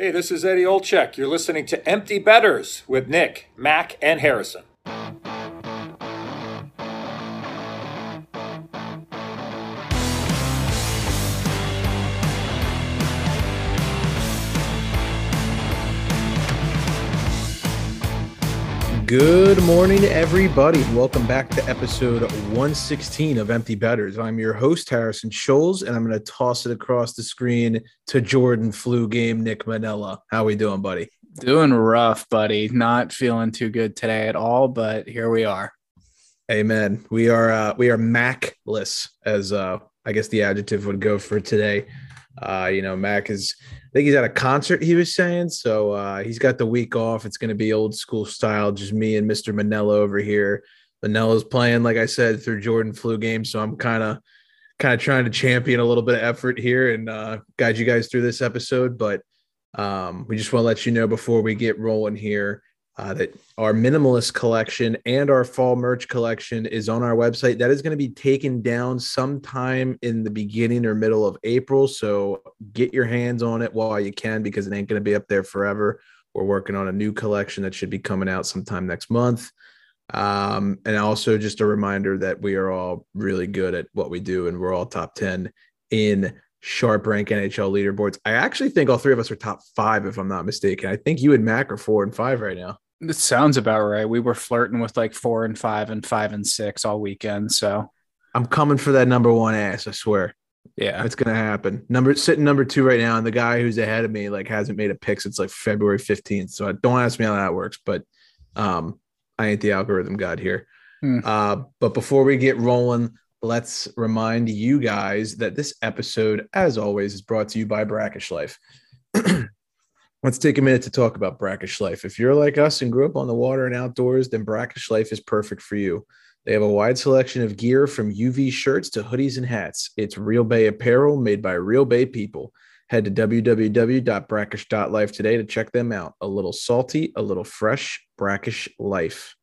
Hey, this is Eddie Olczyk. You're listening to Empty Betters with Nick, Mac, and Harrison. Good morning, everybody. Welcome back to episode 116 of Empty Betters. I'm your host, Harrison Scholes, and I'm going to toss it across the screen to Jordan Flu Game Nick Manella. How we doing, buddy? Doing rough, buddy. Not feeling too good today at all, but here we are. Amen. We are uh, we are Macless, as uh, I guess the adjective would go for today. Uh, you know, Mac is I think he's at a concert, he was saying. So uh, he's got the week off. It's going to be old school style, just me and Mr. Manella over here. Manella's playing, like I said, through Jordan flu game. So I'm kind of kind of trying to champion a little bit of effort here and uh, guide you guys through this episode. But um, we just want to let you know before we get rolling here uh, that our minimalist collection and our fall merch collection is on our website. That is going to be taken down sometime in the beginning or middle of April. So get your hands on it while you can because it ain't going to be up there forever. We're working on a new collection that should be coming out sometime next month. Um, and also just a reminder that we are all really good at what we do and we're all top 10 in sharp rank NHL leaderboards. I actually think all three of us are top five, if I'm not mistaken. I think you and Mac are four and five right now. It sounds about right. We were flirting with like four and five and five and six all weekend. So I'm coming for that number one ass, I swear. Yeah. It's gonna happen. Number sitting number two right now, and the guy who's ahead of me like hasn't made a pick since like February 15th. So don't ask me how that works, but um I ain't the algorithm god here. Hmm. Uh, but before we get rolling, let's remind you guys that this episode, as always, is brought to you by Brackish Life. let's take a minute to talk about Brackish Life. If you're like us and grew up on the water and outdoors, then Brackish Life is perfect for you. They have a wide selection of gear from UV shirts to hoodies and hats. It's Real Bay apparel made by Real Bay people. Head to www.brackish.life today to check them out. A little salty, a little fresh, brackish life.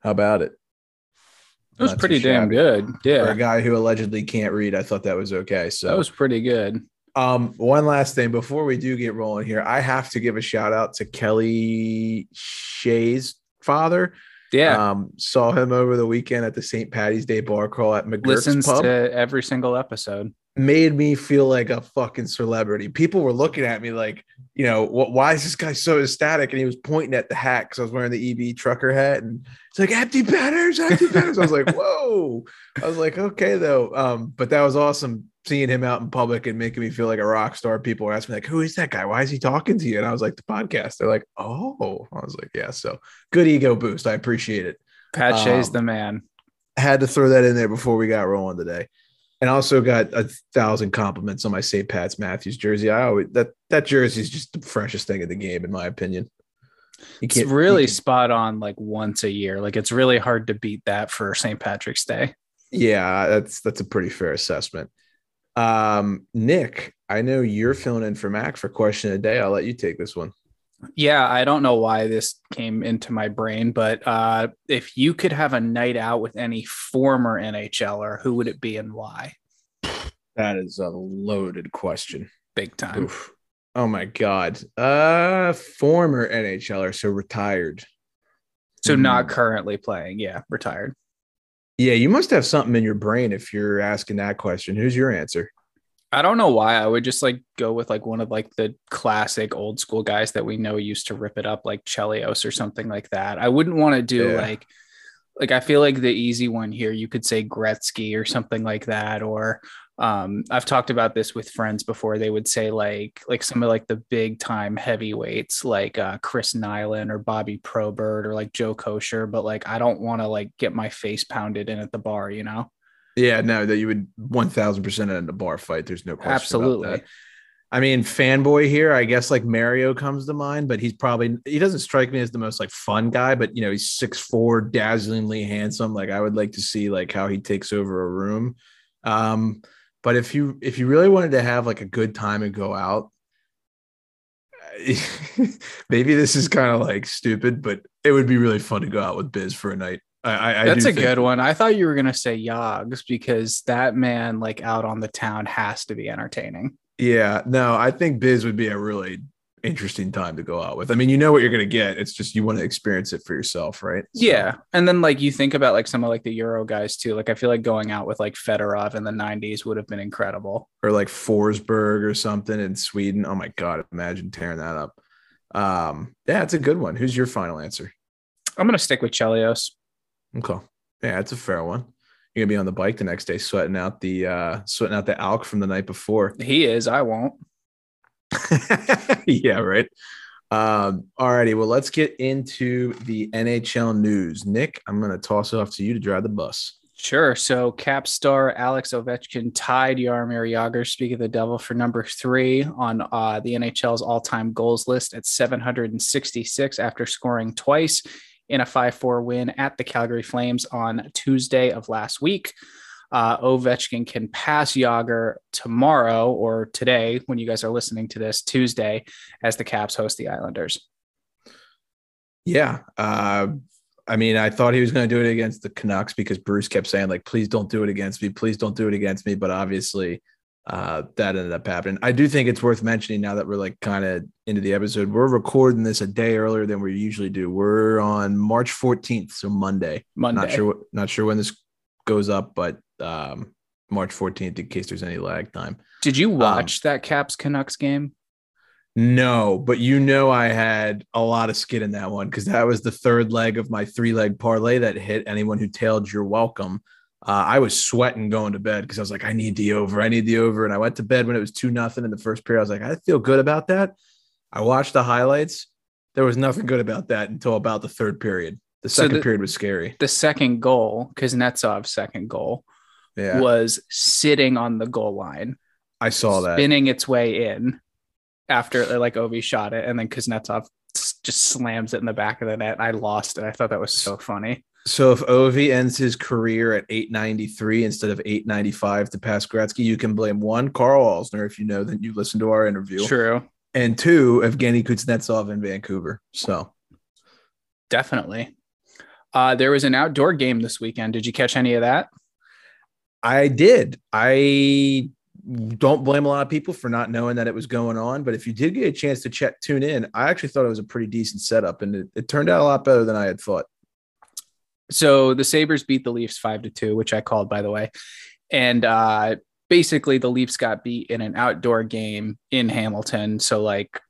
How about it? It was pretty damn good. Yeah. For a guy who allegedly can't read, I thought that was okay. So that was pretty good. Um, one last thing before we do get rolling here, I have to give a shout out to Kelly Shay's father. Yeah. Um, saw him over the weekend at the St. Patty's Day bar crawl at McGurk's Listens pub. to every single episode. Made me feel like a fucking celebrity. People were looking at me like, you know, what, why is this guy so ecstatic? And he was pointing at the hat because I was wearing the EB trucker hat, and it's like empty betters, empty betters. I was like, whoa. I was like, okay though. Um, but that was awesome seeing him out in public and making me feel like a rock star. People were asking me like, "Who is that guy? Why is he talking to you?" And I was like, "The podcast." They're like, "Oh," I was like, "Yeah." So good ego boost. I appreciate it. Pat Shay's um, the man. Had to throw that in there before we got rolling today, and also got a thousand compliments on my St. Pat's Matthews jersey. I always that that jersey is just the freshest thing in the game, in my opinion. It's really spot on, like once a year. Like it's really hard to beat that for St. Patrick's Day. Yeah, that's that's a pretty fair assessment. Um, Nick, I know you're filling in for Mac for question of the day. I'll let you take this one. Yeah, I don't know why this came into my brain, but uh, if you could have a night out with any former NHLer, who would it be and why? That is a loaded question. Big time. Oof. Oh my god. Uh former NHLer, so retired. So not hmm. currently playing. Yeah, retired. Yeah, you must have something in your brain if you're asking that question. Who's your answer? I don't know why. I would just like go with like one of like the classic old school guys that we know used to rip it up, like Chelios or something like that. I wouldn't want to do yeah. like like I feel like the easy one here, you could say Gretzky or something like that, or um i've talked about this with friends before they would say like like some of like the big time heavyweights like uh chris nilan or bobby probert or like joe Kocur, but like i don't want to like get my face pounded in at the bar you know yeah no that you would 1000% in a bar fight there's no question absolutely I mean, fanboy here, I guess like Mario comes to mind, but he's probably he doesn't strike me as the most like fun guy, but you know, he's six four, dazzlingly handsome. Like I would like to see like how he takes over a room. Um, but if you if you really wanted to have like a good time and go out, maybe this is kind of like stupid, but it would be really fun to go out with Biz for a night. I, I That's a good one. I thought you were gonna say Yogs because that man, like out on the town, has to be entertaining. Yeah, no, I think Biz would be a really interesting time to go out with. I mean, you know what you're going to get. It's just you want to experience it for yourself, right? So. Yeah. And then like you think about like some of like the Euro guys too. Like I feel like going out with like Fedorov in the 90s would have been incredible. Or like Forsberg or something in Sweden. Oh my god, imagine tearing that up. Um, yeah, it's a good one. Who's your final answer? I'm going to stick with Chelios. Okay. Yeah, it's a fair one. You're gonna be on the bike the next day, sweating out the uh sweating out the alk from the night before. He is. I won't. yeah, right. Um, alrighty, well, let's get into the NHL news. Nick, I'm gonna toss it off to you to drive the bus. Sure. So, cap star Alex Ovechkin tied Jaromir Jagr, speak of the devil, for number three on uh, the NHL's all-time goals list at 766 after scoring twice in a 5-4 win at the Calgary Flames on Tuesday of last week uh, Ovechkin can pass Jagr tomorrow or today when you guys are listening to this Tuesday as the Caps host the Islanders. Yeah. Uh, I mean, I thought he was going to do it against the Canucks because Bruce kept saying, like, please don't do it against me. Please don't do it against me. But obviously, uh, that ended up happening. I do think it's worth mentioning now that we're like kind of into the episode. We're recording this a day earlier than we usually do. We're on March 14th, so Monday. Monday. Not sure. Not sure when this goes up, but um, March 14th in case there's any lag time. Did you um, watch um, that Caps Canucks game? No, but you know I had a lot of skin in that one because that was the third leg of my three leg parlay that hit. Anyone who tailed, you're welcome. Uh, I was sweating going to bed because I was like, I need the over, I need the over, and I went to bed when it was two nothing in the first period. I was like, I feel good about that. I watched the highlights. There was nothing good about that until about the third period. The second so the, period was scary. The second goal, Kuznetsov's second goal, yeah. was sitting on the goal line. I saw that spinning its way in after like Ovi shot it, and then Kuznetsov just slams it in the back of the net. I lost it. I thought that was so funny. So if Ovi ends his career at 893 instead of 895 to pass Gretzky, you can blame one, Carl Alzner, if you know, then you listen to our interview. True. And two, Evgeny Kuznetsov in Vancouver. So definitely. Uh, there was an outdoor game this weekend. Did you catch any of that? I did. I don't blame a lot of people for not knowing that it was going on, but if you did get a chance to check, tune in, I actually thought it was a pretty decent setup, and it, it turned out a lot better than I had thought. So the Sabres beat the Leafs five to two, which I called by the way, and uh, basically the Leafs got beat in an outdoor game in Hamilton. So like,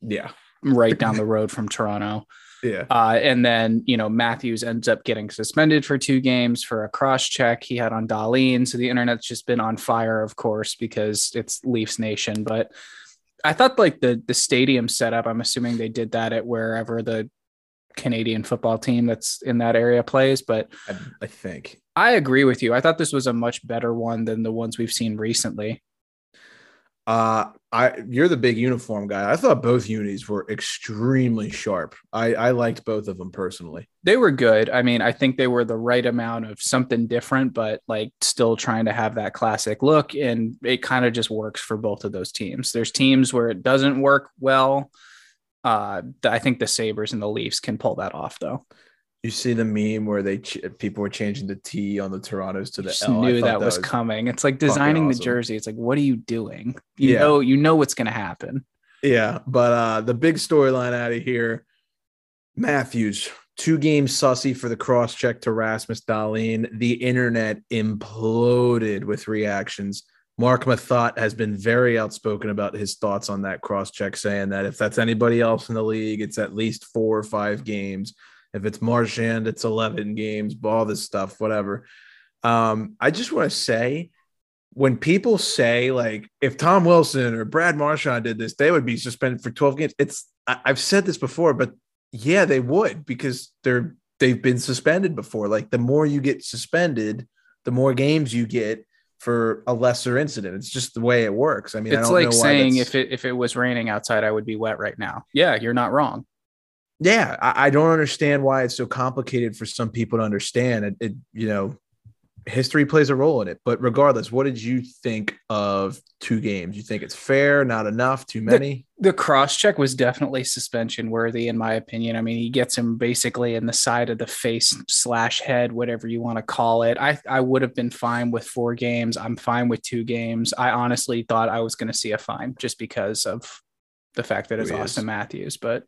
yeah, right down the road from Toronto. Yeah. Uh, and then, you know, Matthews ends up getting suspended for two games for a cross check he had on Dahlin. So the internet's just been on fire, of course, because it's Leafs Nation. But I thought like the the stadium setup, I'm assuming they did that at wherever the Canadian football team that's in that area plays. But I, I think I agree with you. I thought this was a much better one than the ones we've seen recently. Uh, I you're the big uniform guy. I thought both unis were extremely sharp. I I liked both of them personally. They were good. I mean, I think they were the right amount of something different, but like still trying to have that classic look. And it kind of just works for both of those teams. There's teams where it doesn't work well. Uh, I think the Sabres and the Leafs can pull that off, though. You see the meme where they ch- people were changing the T on the Torontos to the Just L. Knew that, that was, was coming. It's like designing awesome. the jersey. It's like, what are you doing? You yeah. know, you know what's going to happen. Yeah, but uh the big storyline out of here, Matthews two game sussy for the cross check to Rasmus Dahlin. The internet imploded with reactions. Marc Methot has been very outspoken about his thoughts on that cross check, saying that if that's anybody else in the league, it's at least four or five games. If it's Marchand, it's 11 games, all this stuff, whatever. Um, I just want to say when people say like if Tom Wilson or Brad Marchand did this, they would be suspended for 12 games. It's I, have said this before, but yeah, they would because they're they've been suspended before. Like the more you get suspended, the more games you get for a lesser incident. It's just the way it works. I mean, it's I like saying if it if it was raining outside, I would be wet right now. Yeah, you're not wrong yeah, I, I, don't understand why it's so complicated for some people to understand. It, it, you know, history plays a role in it. But regardless, what did you think of two games? You think it's fair, not enough, too many? The, the cross check was definitely suspension worthy, in my opinion. I mean, he gets him basically in the side of the face slash head, whatever you want to call it. I, I would have been fine with four games. I'm fine with two games. I honestly thought I was going to see a fine just because of the fact that it's Auston Matthews. But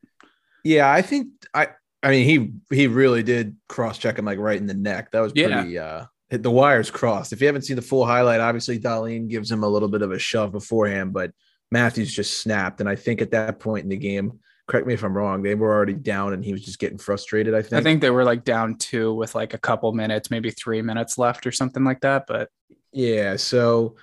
yeah, I think I I mean he he really did cross check him like right in the neck. That was pretty yeah. uh the wires crossed. If you haven't seen the full highlight, obviously Dahlin gives him a little bit of a shove beforehand, but Matthews just snapped. And I think at that point in the game, correct me if I'm wrong, they were already down and he was just getting frustrated. I think. I think they were like down two with like a couple minutes, maybe three minutes left or something like that. But yeah, so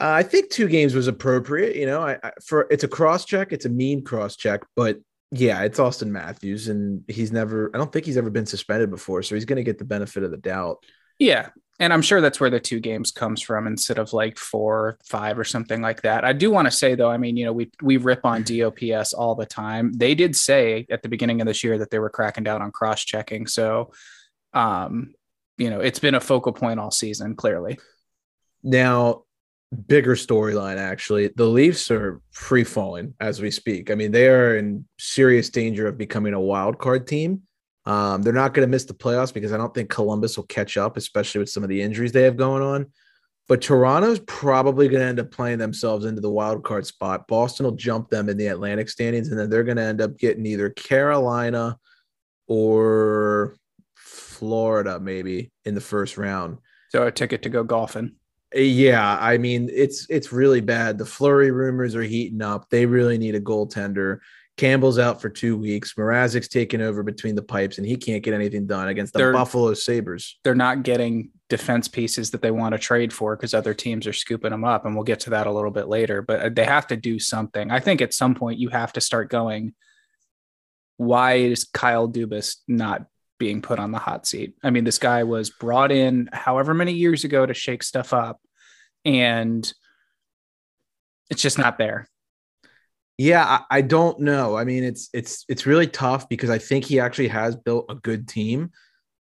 uh, I think two games was appropriate. You know, I, I, for it's a cross check, it's a mean cross check, but yeah, it's Auston Matthews, and he's never. I don't think he's ever been suspended before, so he's going to get the benefit of the doubt. Yeah. And I'm sure that's where the two games comes from instead of like four, five, or something like that. I do want to say though, I mean, you know, we we rip on DOPS all the time. They did say at the beginning of this year that they were cracking down on cross checking. So um, you know, it's been a focal point all season, clearly. Now, bigger storyline actually. The Leafs are free falling as we speak. I mean, they are in serious danger of becoming a wild card team. Um, they're not going to miss the playoffs because I don't think Columbus will catch up, especially with some of the injuries they have going on. But Toronto's probably going to end up playing themselves into the wild card spot. Boston will jump them in the Atlantic standings, and then they're going to end up getting either Carolina or Florida, maybe in the first round. So a ticket to go golfing. Yeah, I mean it's it's really bad. The Fleury rumors are heating up. They really need a goaltender. Campbell's out for two weeks. Mrazek's taken over between the pipes, and he can't get anything done against the they're, Buffalo Sabres. They're not getting defense pieces that they want to trade for because other teams are scooping them up, and we'll get to that a little bit later. But uh, they have to do something. I think at some point you have to start going. Why is Kyle Dubas not being put on the hot seat? I mean, this guy was brought in however many years ago to shake stuff up, and it's just not there. Yeah, I, I, don't know. I mean, it's it's it's really tough because I think he actually has built a good team.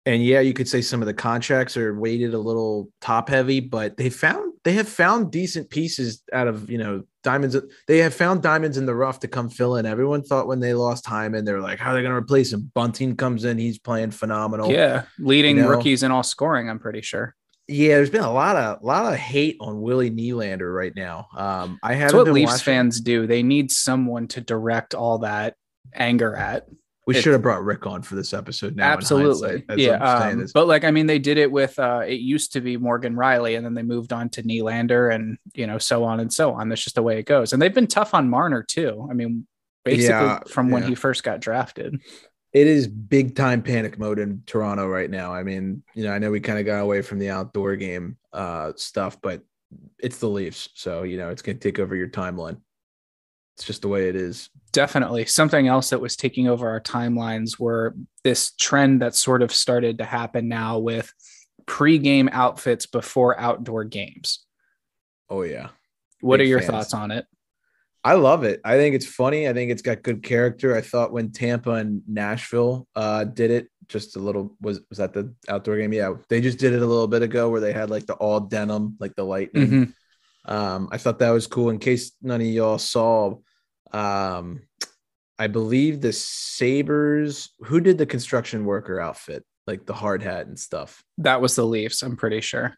And yeah, you could say some of the contracts are weighted a little top heavy, but they found they have found decent pieces out of you know diamonds. They have found diamonds in the rough to come fill in. Everyone thought when they lost Hyman, they're like, how are they going to replace him? Bunting comes in, he's playing phenomenal. Yeah, leading you know? rookies in all scoring. I'm pretty sure. Yeah, there's been a lot of lot of hate on Willie Nylander right now. Um, I haven't. That's what Leafs watching. fans do. They need someone to direct all that anger at. We should have brought Rick on for this episode. Now, absolutely, yeah. Um, but like, I mean, they did it with. Uh, it used to be Morgan Rielly, and then they moved on to Nylander, and you know, so on and so on. That's just the way it goes. And they've been tough on Marner too. I mean, basically yeah, from yeah. when he first got drafted it is big time panic mode in Toronto right now. I mean, you know, I know we kind of got away from the outdoor game uh, stuff, but it's the Leafs, so you know it's going to take over your timeline. It's just the way it is. Definitely. Something else that was taking over our timelines were this trend that sort of started to happen now with pre-game outfits before outdoor games. Oh yeah. What big are your fans. thoughts on it? I love it. I think it's funny. I think it's got good character. I thought when Tampa and Nashville uh, did it, just a little was was that the outdoor game? Yeah, they just did it a little bit ago where they had like the all denim, like the lightning. Mm-hmm. Um, I thought that was cool. In case none of y'all saw, um, I believe the Sabres. Who did the construction worker outfit, like the hard hat and stuff? That was the Leafs. I'm pretty sure.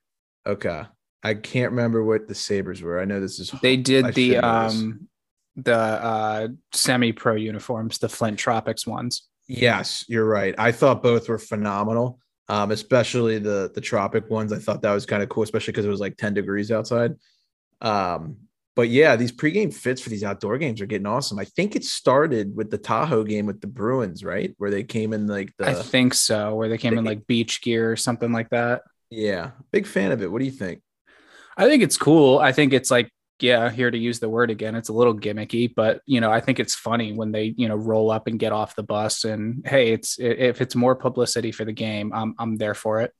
Okay, I can't remember what the Sabres were. I know this is. They did I the um the uh, semi pro uniforms, the Flint Tropics ones. Yes, you're right. I thought both were phenomenal. Um, especially the the tropic ones. I thought that was kind of cool, especially because it was like 10 degrees outside. Um, but yeah, these pregame fits for these outdoor games are getting awesome. I think it started with the Tahoe game with the Bruins, right? Where they came in like the I think so, where they came in like beach gear or something like that. Yeah, big fan of it. What do you think? I think it's cool. I think it's like yeah, here to use the word again, it's a little gimmicky, but you know, I think it's funny when they, you know, roll up and get off the bus and hey, it's if it's more publicity for the game, I'm I'm there for it.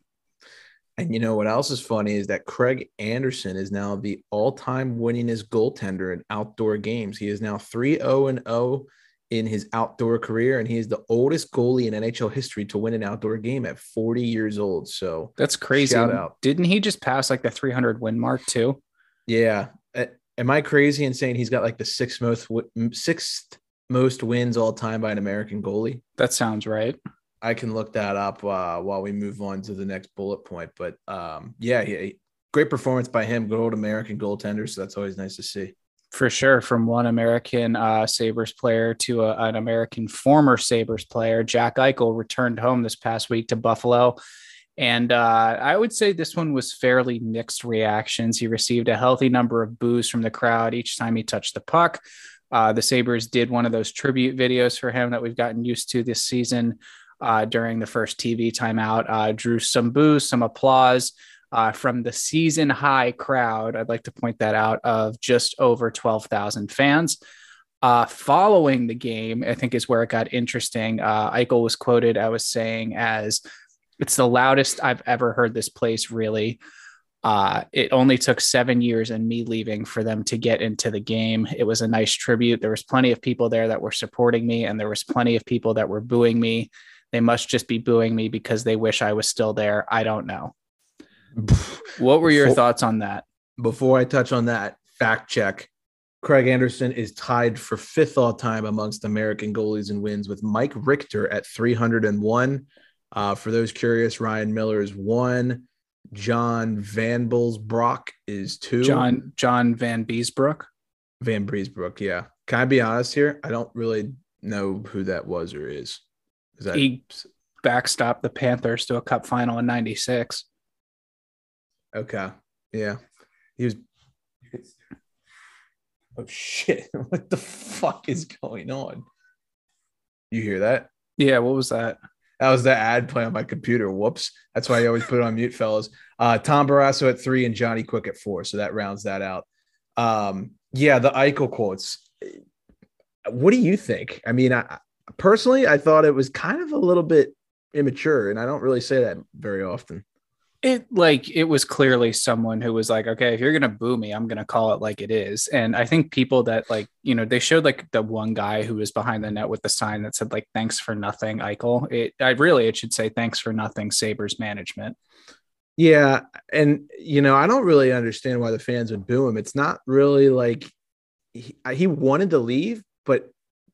And you know what else is funny is that Craig Anderson is now the all-time winningest goaltender in outdoor games. He is now 3-0 and 0 in his outdoor career, and he is the oldest goalie in NHL history to win an outdoor game at 40 years old. So that's crazy. Didn't he just pass like the 300 win mark too? Yeah. Am I crazy in saying he's got like the sixth most sixth most wins all time by an American goalie? That sounds right. I can look that up uh, while we move on to the next bullet point. But um, yeah, he, great performance by him. Good old American goaltender. So that's always nice to see. For sure, from one American uh, Sabres player to a, an American former Sabres player, Jack Eichel returned home this past week to Buffalo. And uh, I would say this one was fairly mixed reactions. He received a healthy number of boos from the crowd each time he touched the puck. Uh, the Sabres did one of those tribute videos for him that we've gotten used to this season uh, during the first TV timeout, uh, drew some boos, some applause uh, from the season high crowd. I'd like to point that out of just over 12,000 fans. Uh, following the game, I think is where it got interesting. Uh, Eichel was quoted, I was saying, as it's the loudest I've ever heard this place really. Uh, it only took seven years and me leaving for them to get into the game. It was a nice tribute. There was plenty of people there that were supporting me, and there was plenty of people that were booing me. They must just be booing me because they wish I was still there. I don't know. what were your before, thoughts on that? Before I touch on that, fact check. Craig Anderson is tied for fifth all time amongst American goalies and wins with Mike Richter at 301. Uh, for those curious, Ryan Miller is one. John Van Brock is two. John John Vanbiesbrouck. Van Beesbrook, yeah. Can I be honest here? I don't really know who that was or is. Is that he backstopped the Panthers to a Cup final in '96? Okay. Yeah. He was. Oh shit! What the fuck is going on? You hear that? Yeah. What was that? That was the ad play on my computer. Whoops. That's why I always put it on mute, fellas. Uh, Tom Barrasso at three and Johnny Quick at four. So that rounds that out. Um, yeah, the Eichel quotes. What do you think? I mean, I personally, I thought it was kind of a little bit immature, and I don't really say that very often it like it was clearly someone who was like okay if you're gonna boo me i'm gonna call it like it is. And i think people that like you know they showed like the one guy who was behind the net with the sign that said like thanks for nothing eichel. It i really it should say thanks for nothing sabres management. Yeah and you know i don't really understand why the fans would boo him. It's not really like he, he wanted to leave but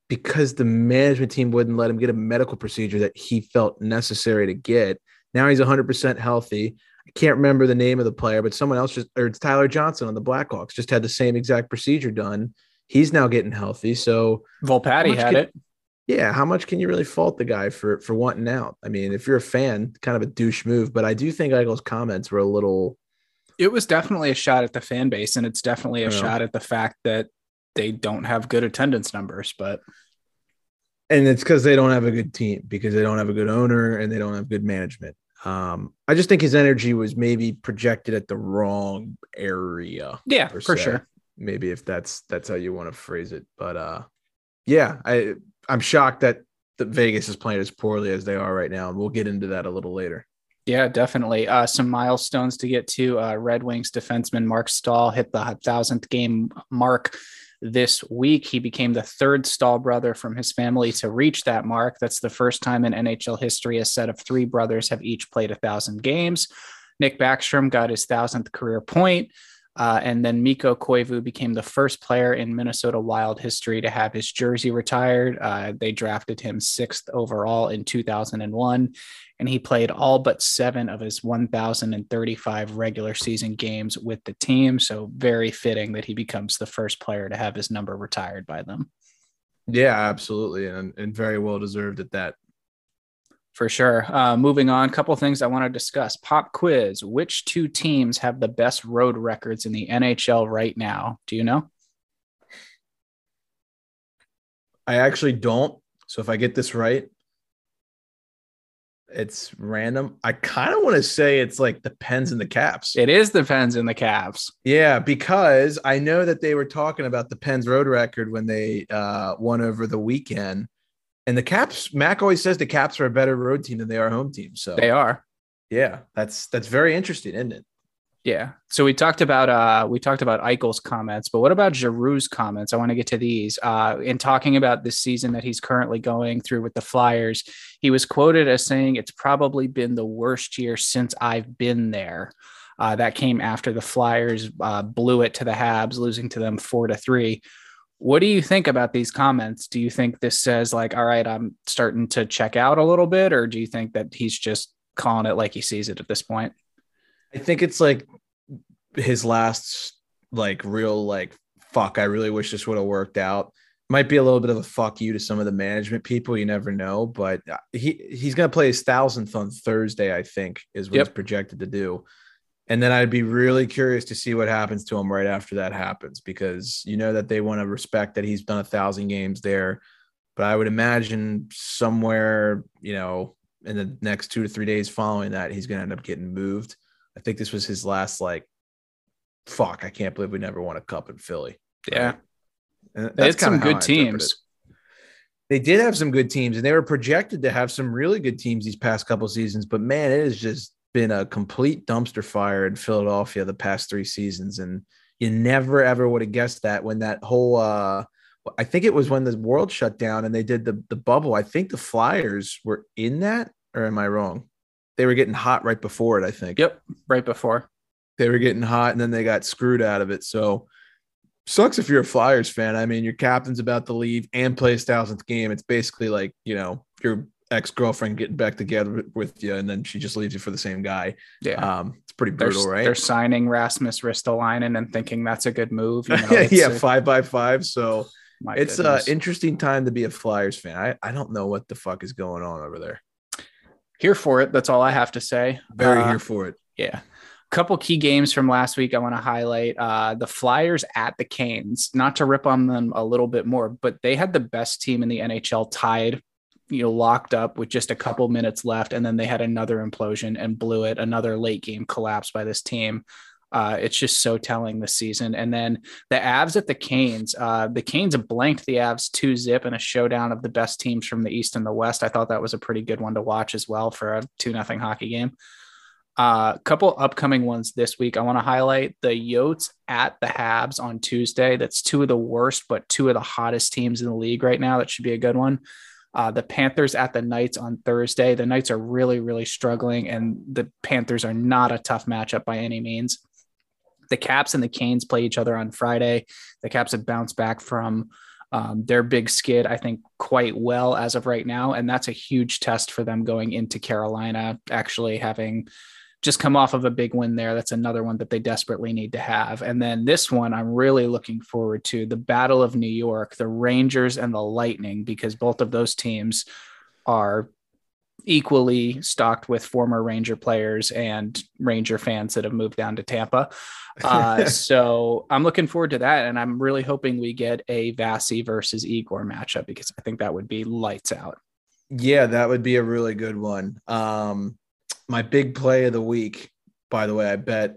because the management team wouldn't let him get a medical procedure that he felt necessary to get now he's 100% healthy. I can't remember the name of the player, but someone else just, or it's Tyler Johnson on the Blackhawks, just had the same exact procedure done. He's now getting healthy. So Volpatti had can, it. Yeah. How much can you really fault the guy for, for wanting out? I mean, if you're a fan, kind of a douche move, but I do think Eichel's comments were a little. It was definitely a shot at the fan base, and it's definitely a shot at the fact that they don't have good attendance numbers, but and it's because they don't have a good team because they don't have a good owner and they don't have good management. Um, I just think his energy was maybe projected at the wrong area. Yeah, for se. sure. Maybe if that's that's how you want to phrase it, but uh, yeah, I I'm shocked that the Vegas is playing as poorly as they are right now, and we'll get into that a little later. Yeah, definitely. Uh, some milestones to get to. Uh, Red Wings defenseman Marc Staal hit the thousandth game mark this week. He became the third Staal brother from his family to reach that mark. That's the first time in NHL history a set of three brothers have each played a thousand games. Nick Backstrom got his thousandth career point. Uh, and then Mikko Koivu became the first player in Minnesota Wild history to have his jersey retired. Uh, they drafted him sixth overall in 2001, and he played all but seven of his 1,035 regular season games with the team. So, very fitting that he becomes the first player to have his number retired by them. Yeah, absolutely. And, and very well deserved at that. For sure. Uh, moving on, a couple things I want to discuss. Pop quiz: Which two teams have the best road records in the NHL right now? Do you know? I actually don't. So if I get this right, it's random. I kind of want to say it's like the Pens and the Caps. It is the Pens and the Caps. Yeah, because I know that they were talking about the Pens road record when they uh, won over the weekend and the Caps, Mac always says the Caps are a better road team than they are home team. So they are. Yeah, that's that's very interesting, isn't it? Yeah. So we talked about uh we talked about Eichel's comments, but what about Giroux's comments? I want to get to these. Uh in talking about this season that he's currently going through with the Flyers, he was quoted as saying it's probably been the worst year since I've been there. Uh, that came after the Flyers uh, blew it to the Habs, losing to them four to three. What do you think about these comments? Do you think this says like, all right, I'm starting to check out a little bit, or do you think that he's just calling it like he sees it at this point? I think it's like his last like real like fuck. I really wish this would have worked out. Might be a little bit of a fuck you to some of the management people. You never know, but uh, he he's gonna play his thousandth on Thursday. I think is what yep. he's projected to do. And then I'd be really curious to see what happens to him right after that happens because you know that they want to respect that he's done a thousand games there. But I would imagine somewhere, you know, in the next two to three days following that, he's going to end up getting moved. I think this was his last like, fuck, I can't believe we never won a cup in Philly. Yeah. Right? They had some good teams. They did have some good teams, and they were projected to have some really good teams these past couple seasons. But man, it is just been a complete dumpster fire in Philadelphia the past three seasons, and you never ever would have guessed that when that whole uh I think it was when the world shut down and they did the the bubble. I think the Flyers were in that, or am I wrong? they were getting hot right before it, I think. Yep, right before. They were getting hot and then they got screwed out of it. So sucks if you're a Flyers fan. I mean, your captain's about to leave and play his thousandth game. It's basically like, you know, your ex-girlfriend getting back together with you and then she just leaves you for the same guy. Yeah. Um, it's pretty brutal, they're, right? They're signing Rasmus Ristolainen and thinking that's a good move. You know, yeah, five by five. So it's an interesting time to be a Flyers fan. I, I don't know what the fuck is going on over there here for it. That's all I have to say. Very uh, here for it. Yeah. A couple key games from last week I want to highlight. Uh, the Flyers at the Canes, not to rip on them a little bit more, but they had the best team in the NHL tied, you know, locked up with just a couple minutes left. And then they had another implosion and blew it, another late game collapse by this team. Uh, it's just so telling this season. And then the Avs at the Canes, uh, the Canes blanked the Avs two zip in a showdown of the best teams from the East and the West. I thought that was a pretty good one to watch as well for a two nothing hockey game. A uh, couple upcoming ones this week. I want to highlight the Yotes at the Habs on Tuesday. That's two of the worst, but two of the hottest teams in the league right now. That should be a good one. Uh, the Panthers at the Knights on Thursday. The Knights are really, really struggling, and the Panthers are not a tough matchup by any means the Caps and the Canes play each other on Friday. The Caps have bounced back from um, their big skid, I think, quite well as of right now. And that's a huge test for them going into Carolina, actually having just come off of a big win there. That's another one that they desperately need to have. And then this one, I'm really looking forward to the Battle of New York, the Rangers and the Lightning, because both of those teams are equally stocked with former Ranger players and Ranger fans that have moved down to Tampa. Uh, so I'm looking forward to that. And I'm really hoping we get a Vasi versus Igor matchup because I think that would be lights out. Yeah, that would be a really good one. Um, my big play of the week, by the way, I bet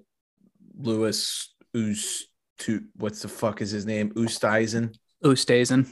Louis Oos to what's the fuck is his name? Oosthuizen. Oosthuizen.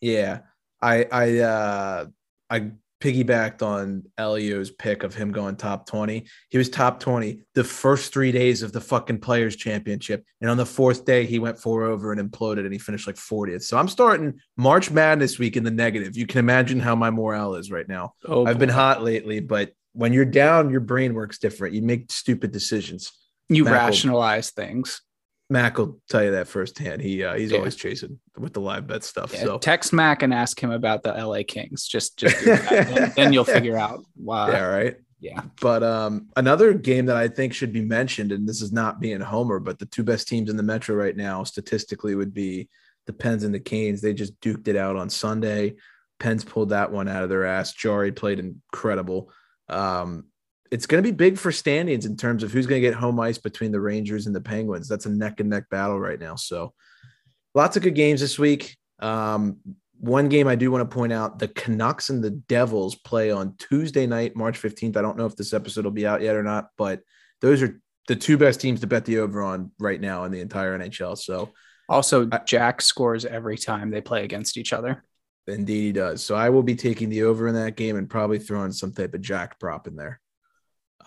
Yeah. I I uh I piggybacked on Elio's pick of him going top 20. He was top 20 the first three days of the fucking players championship. And on the fourth day, he went four over and imploded and he finished like 40th. So I'm starting March Madness week in the negative. You can imagine how my morale is right now. Oh, I've boy. been hot lately, but when you're down, your brain works different. You make stupid decisions. You rationalize things. Mac will tell you that firsthand. He uh, he's yeah. always chasing with the live bet stuff. Yeah, so text Mac and ask him about the LA Kings. Just just then, then you'll figure out why. Yeah, right. Yeah. But um, another game that I think should be mentioned, and this is not being Homer, but the two best teams in the Metro right now statistically would be the Pens and the Canes. They just duked it out on Sunday. Pens pulled that one out of their ass. Jarry played incredible. Um, it's going to be big for standings in terms of who's going to get home ice between the Rangers and the Penguins. That's a neck and neck battle right now. So lots of good games this week. Um, one game I do want to point out the Canucks and the Devils play on Tuesday night, March 15th. I don't know if this episode will be out yet or not, but those are the two best teams to bet the over on right now in the entire NHL. So also, Jack scores every time they play against each other. Indeed, he does. So I will be taking the over in that game and probably throwing some type of Jack prop in there.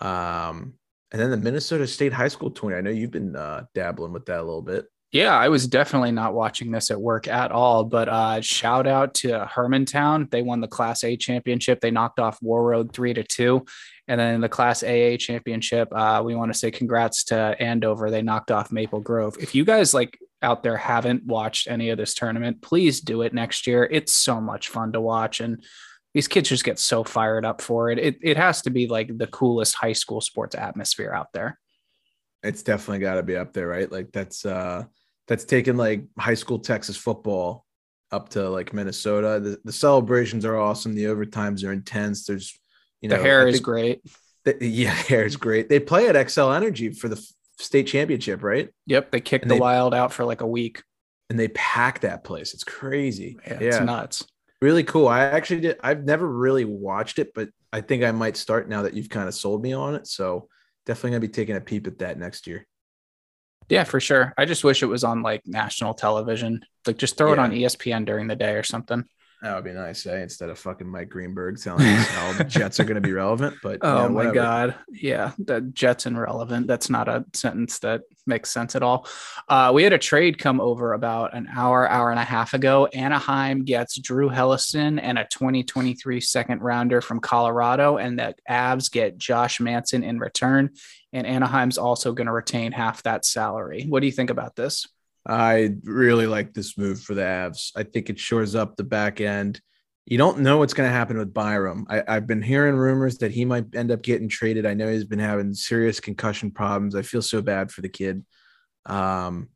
Um, And then the Minnesota State High School tourney. I know you've been uh, dabbling with that a little bit. Yeah, I was definitely not watching this at work at all. But uh, shout out to Hermantown. They won the Class A championship. They knocked off Warroad three to two. And then in the Class AA championship, uh, we want to say congrats to Andover. They knocked off Maple Grove. If you guys like out there haven't watched any of this tournament, please do it next year. It's so much fun to watch. And these kids just get so fired up for it. It, it has to be like the coolest high school sports atmosphere out there. It's definitely got to be up there, right? Like that's uh that's taken like high school Texas football up to like Minnesota. The, the celebrations are awesome. The overtimes are intense. There's you know the hair is great. The, yeah, hair is great. They play at Xcel Energy for the state championship, right? Yep, they kicked and the they, Wild out for like a week, and they pack that place. It's crazy. Yeah, yeah, it's nuts. Really cool. I actually did. I've never really watched it, but I think I might start now that you've kind of sold me on it. So definitely gonna be taking a peep at that next year. Yeah, for sure. I just wish it was on like national television. Like just throw yeah. it on ESPN during the day or something. That would be nice, eh? Instead of fucking Mike Greenberg telling us how the Jets are going to be relevant. But oh know, my god, yeah, the Jets irrelevant. That's not a sentence that makes sense at all. Uh, we had a trade come over about an hour, hour and a half ago. Anaheim gets Drew Helleson and a 2023 second rounder from Colorado, and the Avs get Josh Manson in return. And Anaheim's also going to retain half that salary. What do you think about this? I really like this move for the Avs. I think it shores up the back end. You don't know what's going to happen with Byram. I, have been hearing rumors that he might end up getting traded. I know he's been having serious concussion problems. I feel so bad for the kid. Um,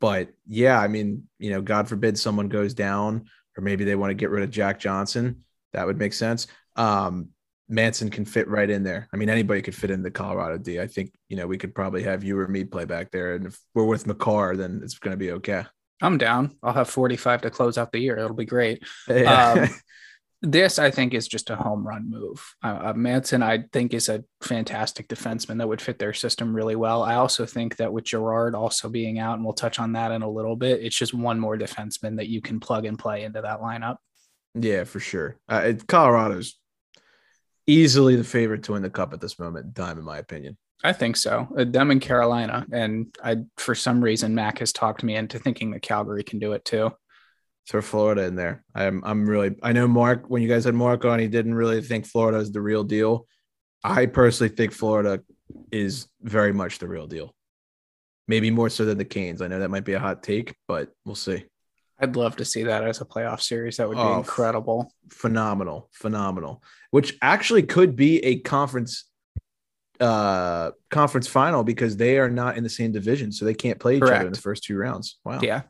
but yeah, I mean, you know, God forbid someone goes down, or maybe they want to get rid of Jack Johnson. That would make sense. Um, Manson can fit right in there. I mean, anybody could fit in the Colorado D. I think, you know, we could probably have you or me play back there. And if we're with Makar, then it's going to be okay. I'm down. I'll have 45 to close out the year. It'll be great. Yeah. Um, this, I think, is just a home run move. Uh, uh, Manson, I think, is a fantastic defenseman that would fit their system really well. I also think that with Girard also being out, and we'll touch on that in a little bit, it's just one more defenseman that you can plug and play into that lineup. Yeah, for sure. Uh, it, Colorado's easily the favorite to win the cup at this moment in time, in my opinion. I think so. Uh, them in Carolina, and I for some reason Mac has talked me into thinking that Calgary can do it too. Throw Florida in there. I'm I'm really I know Mark when you guys had Mark on, he didn't really think Florida is the real deal. I personally think Florida is very much the real deal. Maybe more so than the Canes. I know that might be a hot take, but we'll see. I'd love to see that as a playoff series. That would be oh, incredible. Phenomenal. Phenomenal. Which actually could be a conference uh conference final because they are not in the same division. So they can't play each Correct. other in the first two rounds. Wow. Yeah.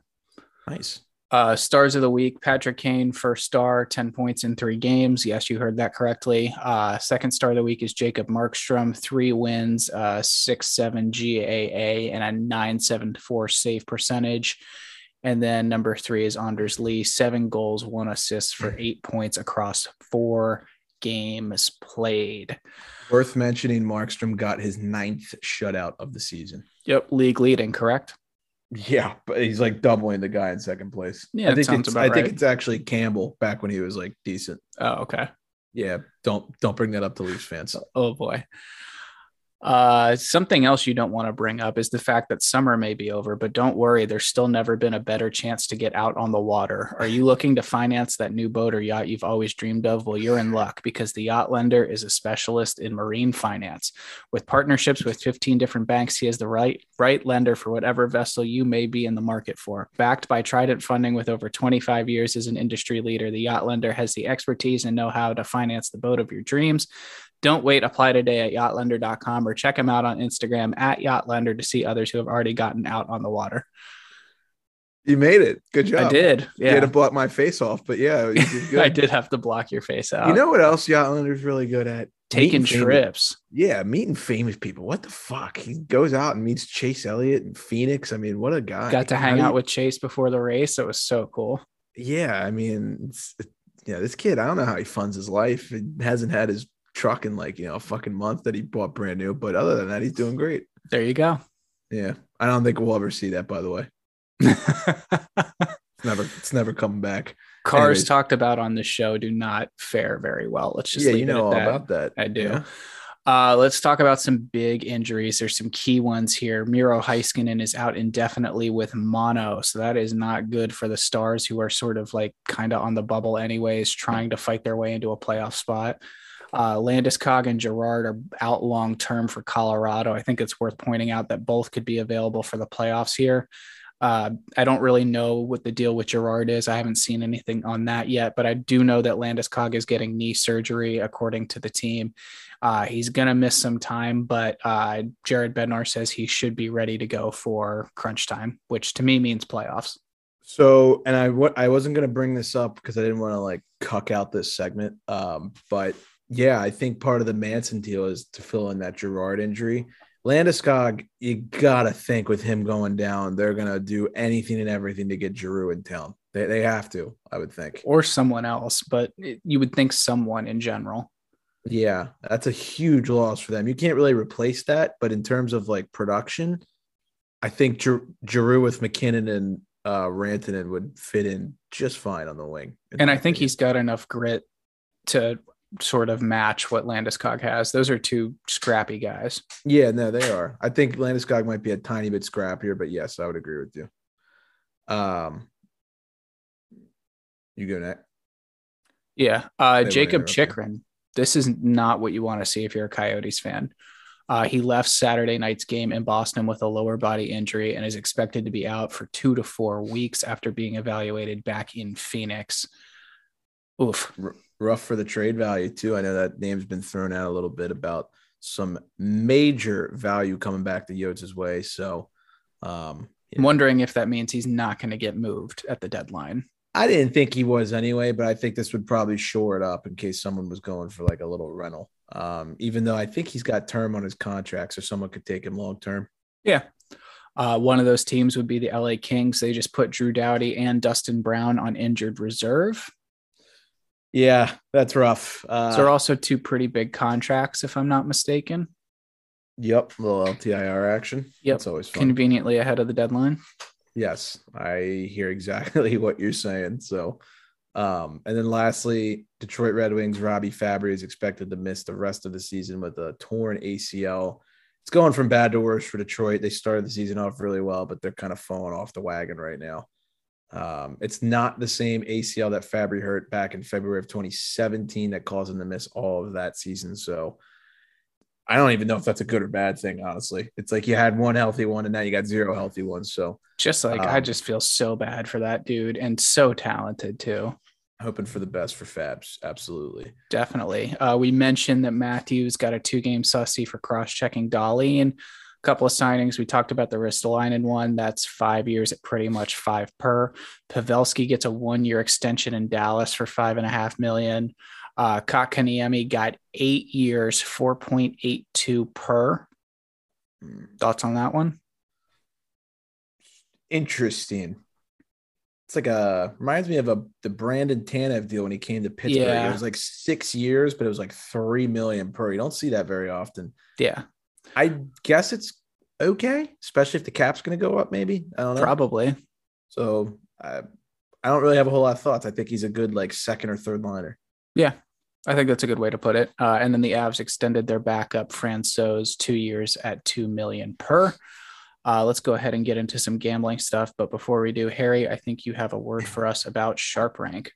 Nice. Uh, stars of the week, Patrick Kane, first star, 10 points in three games. Yes, you heard that correctly. Uh, second star of the week is Jacob Markstrom, three wins, uh, 6 7 GAA, and a 974 save percentage. And then number three is Anders Lee, seven goals, one assist for eight points across four games played. Worth mentioning, Markstrom got his ninth shutout of the season. Yep, league leading, correct? Yeah, but he's like doubling the guy in second place. Yeah, I think it's I right. think it's actually Campbell back when he was like decent. Oh, okay. Yeah, don't don't bring that up to Leafs fans. Oh boy. Uh, something else you don't want to bring up is the fact that summer may be over, but don't worry, there's still never been a better chance to get out on the water. Are you looking to finance that new boat or yacht you've always dreamed of? Well, you're in luck because the Yacht Lender is a specialist in marine finance. With partnerships with 15 different banks, he is the right right lender for whatever vessel you may be in the market for. Backed by Trident Funding with over 25 years as an industry leader, the Yacht Lender has the expertise and know-how to finance the boat of your dreams. Don't wait. Apply today at yachtlender.com or check them out on Instagram at yachtlender to see others who have already gotten out on the water. You made it. Good job. I did. Yeah. You had to block my face off, but yeah, did I did have to block your face out. You know what else Yachtlander's really good at? Taking trips. yeah, meeting famous people. What the fuck? He goes out and meets Chase Elliott in Phoenix. I mean, what a guy. Got to hang out with Chase before the race. It was so cool. Yeah, I mean, yeah, this kid, I don't know how he funds his life. He hasn't had his truck in like you know a fucking month that he bought brand new. But other than that, he's doing great. There you go. Yeah, I don't think we'll ever see that. By the way, it's never it's never coming back. Cars Anyways. talked about on the show do not fare very well. Let's just yeah, you know all that. about that. I do. Yeah. Uh, let's talk about some big injuries. There's some key ones here. Miro Heiskanen is out indefinitely with mono, so that is not good for the Stars, who are sort of like kind of on the bubble anyways, trying to fight their way into a playoff spot. Uh, Landeskog and Girard are out long term for Colorado. I think it's worth pointing out that both could be available for the playoffs here. Uh, I don't really know what the deal with Girard is. I haven't seen anything on that yet, but I do know that Landeskog is getting knee surgery, according to the team. Uh, he's going to miss some time, but uh, Jared Bednar says he should be ready to go for crunch time, which to me means playoffs. So, and I I wasn't going to bring this up because I didn't want to like cuck out this segment, um, but yeah, I think part of the Manson deal is to fill in that Girard injury. Landeskog, you gotta think with him going down, they're gonna do anything and everything to get Giroux in town. They, they have to, I would think, or someone else, but you would think someone in general. Yeah, that's a huge loss for them. You can't really replace that, but in terms of like production, I think Giroux with MacKinnon and uh, Rantanen would fit in just fine on the wing. And I think he's got enough grit to sort of match what Landeskog has. Those are two scrappy guys. Yeah, no, they are. I think Landeskog might be a tiny bit scrappier, but yes, I would agree with you. Um, you go next. Yeah, uh, Jakob Chychrun. This is not what you want to see if you're a Coyotes fan. Uh, he left Saturday night's game in Boston with a lower body injury and is expected to be out for two to four weeks after being evaluated back in Phoenix. Oof rough for the trade value too. I know that name's been thrown out a little bit about some major value coming back to Yotes' way. So, um, I'm wondering if that means he's not going to get moved at the deadline. I didn't think he was anyway, but I think this would probably shore it up in case someone was going for like a little rental. Um, even though I think he's got term on his contract, so someone could take him long term. Yeah. Uh, one of those teams would be the LA Kings. They just put Drew Doughty and Dustin Brown on injured reserve. Yeah, that's rough. Uh, so are also two pretty big contracts, if I'm not mistaken. Yep, little LTIR action. Yep, it's always fun. conveniently ahead of the deadline. Yes, I hear exactly what you're saying. So, um, and then lastly, Detroit Red Wings Robbie Fabbri is expected to miss the rest of the season with a torn ACL. It's going from bad to worse for Detroit. They started the season off really well, but they're kind of falling off the wagon right now. Um, it's not the same ACL that Fabbri hurt back in February of 2017 that caused him to miss all of that season. So I don't even know if that's a good or bad thing, honestly. It's like you had one healthy one and now you got zero healthy ones. So just like um, I just feel so bad for that dude and so talented too. Hoping for the best for Fabs. Absolutely. Definitely. Uh, we mentioned that Matthews got a two game sussy for cross checking Dahlin couple of signings. We talked about the Ristolainen one. That's five years at pretty much five per. Pavelski gets a one year extension in Dallas for five and a half million. Uh, Kotkaniemi got eight years, 4.82 per. Thoughts on that one? Interesting. It's like a reminds me of a the Brandon Tanev deal when he came to Pittsburgh. Yeah. It was like six years, but it was like three million per. You don't see that very often. Yeah. I guess it's okay, especially if the cap's going to go up. Maybe I don't know. Probably. So I, I don't really have a whole lot of thoughts. I think he's a good like second or third liner. Yeah, I think that's a good way to put it. Uh, and then the Avs extended their backup Francouz two years at two million per. Uh, let's go ahead and get into some gambling stuff. But before we do, Harry, I think you have a word for us about SharpRank.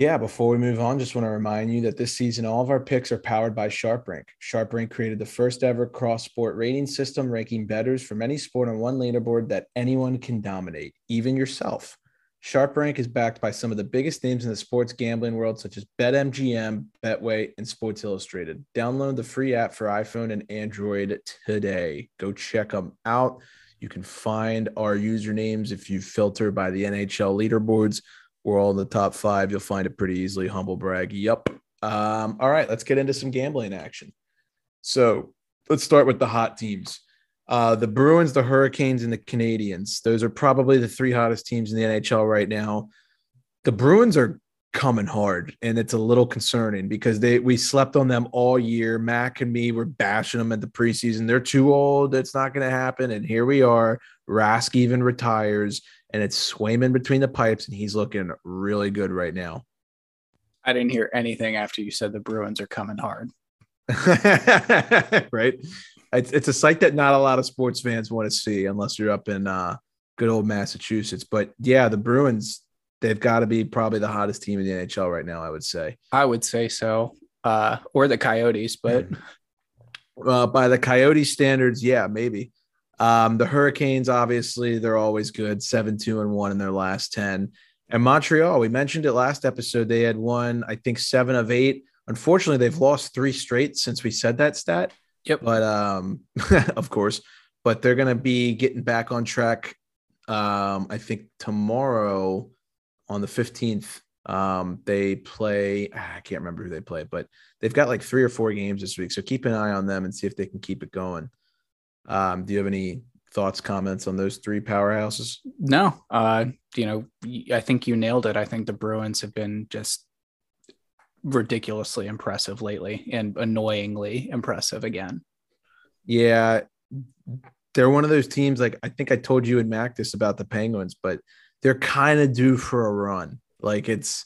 Yeah, before we move on, just want to remind you that this season, all of our picks are powered by SharpRank. SharpRank created the first ever cross sport rating system, ranking bettors from any sport on one leaderboard that anyone can dominate, even yourself. SharpRank is backed by some of the biggest names in the sports gambling world, such as BetMGM, Betway, and Sports Illustrated. Download the free app for iPhone and Android today. Go check them out. You can find our usernames if you filter by the NHL leaderboards we're all in the top five. You'll find it pretty easily. Humble brag. Yep. Um, all right, let's get into some gambling action. So let's start with the hot teams. Uh, the Bruins, the Hurricanes, and the Canadians. Those are probably the three hottest teams in the NHL right now. The Bruins are coming hard, and it's a little concerning because they we slept on them all year. Mac and me were bashing them at the preseason. They're too old. It's not going to happen. And here we are. Rask even retires and it's Swayman between the pipes, and he's looking really good right now. I didn't hear anything after you said the Bruins are coming hard. right? It's, it's a sight that not a lot of sports fans want to see unless you're up in uh, good old Massachusetts. But yeah, the Bruins, they've got to be probably the hottest team in the NHL right now, I would say. I would say so. Uh, or the Coyotes, but uh, by the Coyote standards, yeah, maybe. Um, the Hurricanes, obviously, they're always good, seven, two, and one in their last 10. And Montreal, we mentioned it last episode. They had won, I think, seven of eight. Unfortunately, they've lost three straight since we said that stat. Yep. But um, of course, but they're gonna be getting back on track. Um, I think tomorrow on the 15th. Um, they play, ah, I can't remember who they play, but they've got like three or four games this week. So keep an eye on them and see if they can keep it going. Um, do you have any thoughts, comments on those three powerhouses? No, uh, you know, I think you nailed it. I think the Bruins have been just ridiculously impressive lately and annoyingly impressive again. Yeah, they're one of those teams. Like I think I told you and Mac this about the Penguins, but they're kind of due for a run. Like it's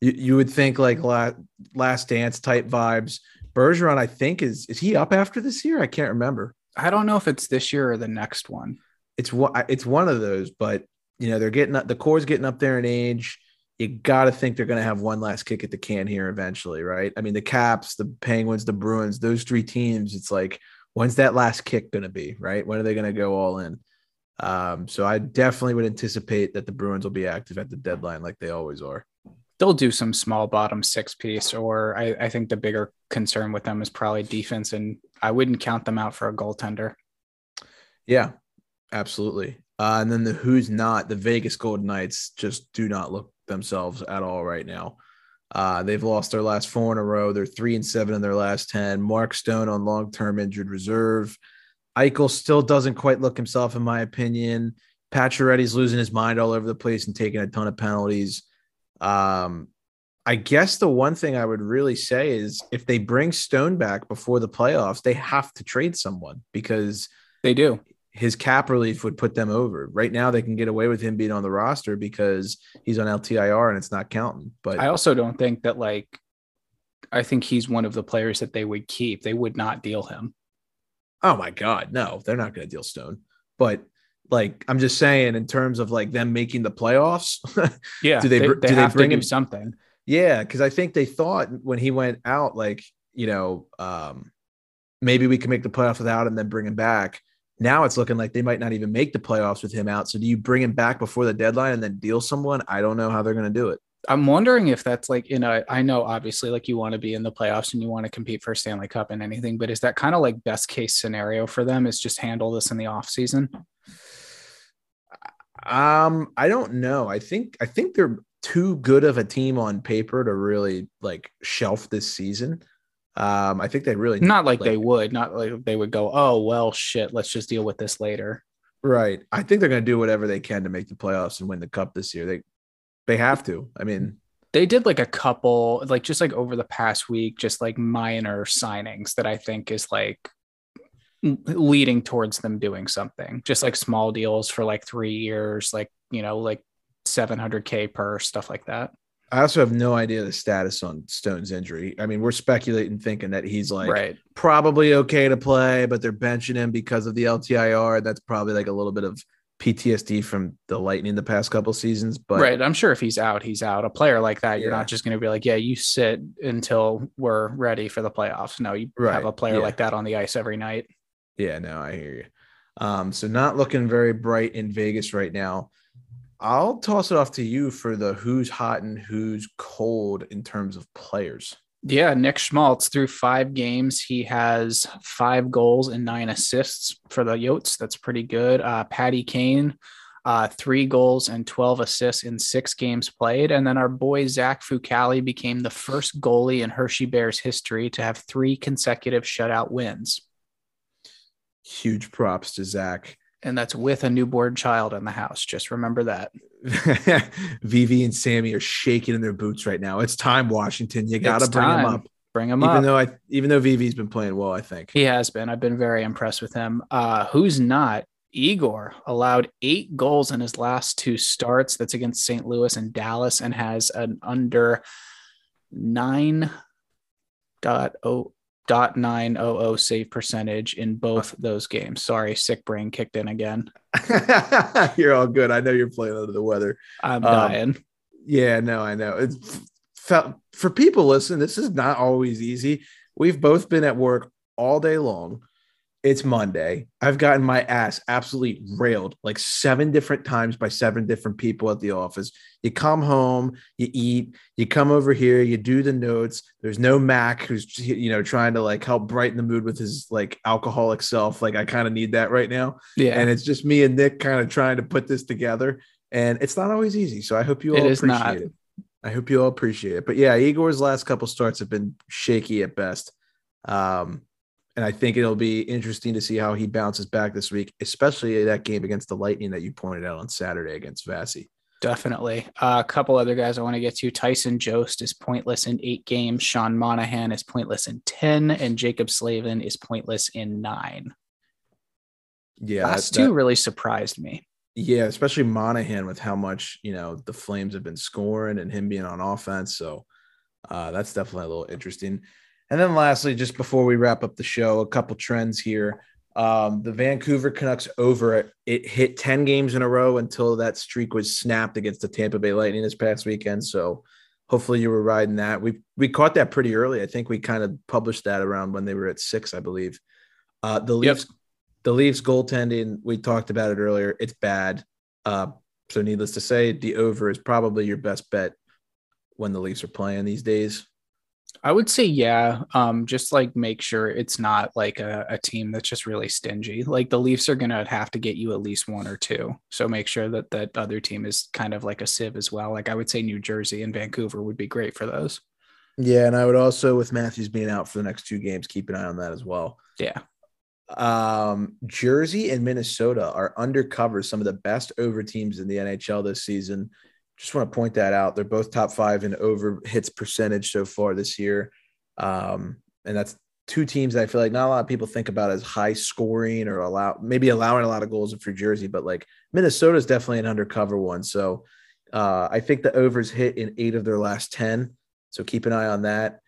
you, you would think like last, last dance type vibes. Bergeron, I think is is he up after this year? I can't remember. I don't know if it's this year or the next one. It's one. It's one of those, but you know they're getting up. The core's getting up there in age. You got to think they're going to have one last kick at the can here eventually, right? I mean, the Caps, the Penguins, the Bruins, those three teams. It's like, when's that last kick going to be, right? When are they going to go all in? Um, so I definitely would anticipate that the Bruins will be active at the deadline, like they always are they'll do some small bottom six piece, or I, I, think the bigger concern with them is probably defense, and I wouldn't count them out for a goaltender. Yeah, absolutely. Uh, and then the who's not the Vegas Golden Knights just do not look themselves at all right now. Uh, they've lost their last four in a row. They're three and seven in their last ten. Mark Stone on long term injured reserve. Eichel still doesn't quite look himself, in my opinion. Pacioretty's losing his mind all over the place and taking a ton of penalties. Um, I guess the one thing I would really say is if they bring Stone back before the playoffs, they have to trade someone because they do. His cap relief would put them over. Right now, they can get away with him being on the roster because he's on LTIR and it's not counting. But I also don't think that, like, I think he's one of the players that they would keep. They would not deal him. Oh my God, no, they're not going to deal Stone. But like I'm just saying, in terms of like them making the playoffs. yeah. do they, they, they do they bring him something? Yeah, because I think they thought when he went out, like you know, um, maybe we can make the playoffs without him, then bring him back. Now it's looking like they might not even make the playoffs with him out. So do you bring him back before the deadline and then deal someone? I don't know how they're going to do it. I'm wondering if that's like you know I know obviously like you want to be in the playoffs and you want to compete for a Stanley Cup and anything, but is that kind of like best case scenario for them? Is just handle this in the off season? Um, I don't know. I think I think they're too good of a team on paper to really like shelf this season. Um, I think they really not like, like they would, not like they would go, oh well, shit, let's just deal with this later. Right. I think they're going to do whatever they can to make the playoffs and win the cup this year. They they have to. I mean, they did like a couple, like just like over the past week, just like minor signings that I think is like leading towards them doing something just like small deals for like three years like you know like 700k per stuff like that i also have no idea the status on stone's injury i mean we're speculating thinking that he's like right. probably okay to play but they're benching him because of the ltir that's probably like a little bit of ptsd from the lightning the past couple seasons but right i'm sure if he's out he's out a player like that you're not just going to be like yeah you sit until we're ready for the playoffs no you right. have a player yeah. like that on the ice every night yeah, no, I hear you. Um, so not looking very bright in Vegas right now. I'll toss it off to you for the who's hot and who's cold in terms of players. Yeah, Nick Schmaltz through five games. He has five goals and nine assists for the Yotes. That's pretty good. Uh, Patty Kane, uh, three goals and 12 assists in six games played. And then our boy Zach Fucale became the first goalie in Hershey Bears history to have three consecutive shutout wins. Huge props to Zach. And that's with a newborn child in the house. Just remember that. Vivi and Sammy are shaking in their boots right now. It's time, Washington. You got to bring time. him up. Bring him even up. Even though I, even though Vivi's been playing well, I think he has been. I've been very impressed with him. Uh, who's not? Igor allowed eight goals in his last two starts. That's against St. Louis and Dallas, and has an under nine dot oh .900 save percentage in both those games. Sorry, sick brain kicked in again. you're all good. I know you're playing under the weather. I'm um, dying. Yeah, no, I know. It's felt for people listen, this is not always easy. We've both been at work all day long. It's Monday. I've gotten my ass absolutely railed like seven different times by seven different people at the office. You come home, you eat, you come over here, you do the notes. There's no Mac who's you know trying to like help brighten the mood with his like alcoholic self. Like I kind of need that right now. Yeah. And it's just me and Nick kind of trying to put this together. And it's not always easy. So I hope you all it appreciate not. it. I hope you all appreciate it. But yeah, Igor's last couple starts have been shaky at best. Um, and I think it'll be interesting to see how he bounces back this week, especially that game against the Lightning that you pointed out on Saturday against Vasi. Definitely. Uh, a couple other guys I want to get to. Tyson Jost is pointless in eight games. Sean Monahan is pointless in 10, and Jaccob Slavin is pointless in nine. Yeah. Last that, two really surprised me. Yeah, especially Monahan with how much, you know, the Flames have been scoring and him being on offense. So uh, that's definitely a little interesting. And then lastly, just before we wrap up the show, a couple trends here. Um, the Vancouver Canucks over it, it hit 10 games in a row until that streak was snapped against the Tampa Bay Lightning this past weekend. So hopefully you were riding that. We we caught that pretty early. I think we kind of published that around when they were at six, I believe. Uh, the Leafs, yep. the Leafs goaltending, we talked about it earlier. It's bad. Uh, so needless to say, the over is probably your best bet when the Leafs are playing these days. I would say yeah. Um, just like make sure it's not like a, a, team that's just really stingy. Like the Leafs are gonna have to get you at least one or two. So make sure that that other team is kind of like a sieve as well. Like I would say New Jersey and Vancouver would be great for those. Yeah, and I would also with Matthews being out for the next two games, keep an eye on that as well. Yeah. Um, Jersey and Minnesota are undercover some of the best over teams in the NHL this season. Just want to point that out. They're both top five in over hits percentage so far this year. Um, and that's two teams that I feel like not a lot of people think about as high scoring or allow maybe allowing a lot of goals for Jersey, but like Minnesota is definitely an undercover one. So uh, I think the overs hit in eight of their last 10. So keep an eye on that.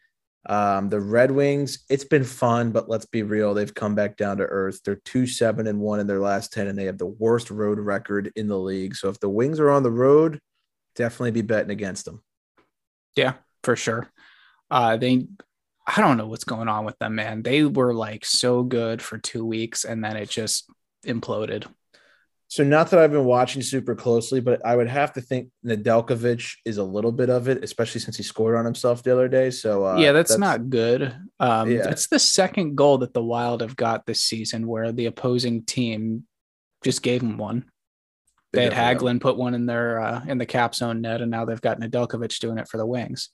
Um, the Red Wings, it's been fun, but let's be real. They've come back down to earth. They're two, seven, and one in their last 10, and they have the worst road record in the league. So if the Wings are on the road, definitely be betting against them. Yeah, for sure. Uh, they, I don't know what's going on with them, man. They were like so good for two weeks and then it just imploded. So, not that I've been watching super closely, but I would have to think Nedeljkovic is a little bit of it, especially since he scored on himself the other day. So, uh, yeah, that's, that's, not good. Um, yeah. That's the second goal that the Wild have got this season where the opposing team just gave him one. They, had Hagelin put one in their uh, in the Caps own net, and now they've got Nedeljkovic doing it for the Wings.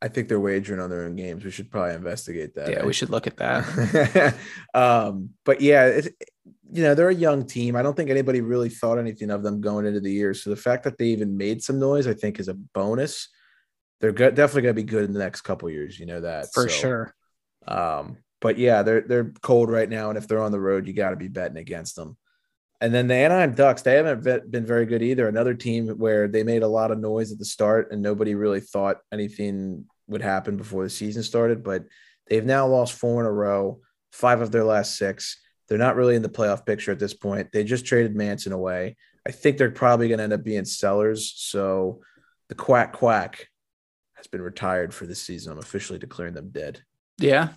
I think they're wagering on their own games. We should probably investigate that. Yeah, we should look at that. um, but yeah, it, you know they're a young team. I don't think anybody really thought anything of them going into the year. So the fact that they even made some noise, I think, is a bonus. They're good, definitely going to be good in the next couple years. You know that for so, sure. Um, but yeah, they're they're cold right now, and if they're on the road, you got to be betting against them. And then the Anaheim Ducks, they haven't been very good either. Another team where they made a lot of noise at the start and nobody really thought anything would happen before the season started. But they've now lost four in a row, five of their last six. They're not really in the playoff picture at this point. They just traded Manson away. I think they're probably going to end up being sellers. So the quack quack has been retired for this season. I'm officially declaring them dead. Yeah.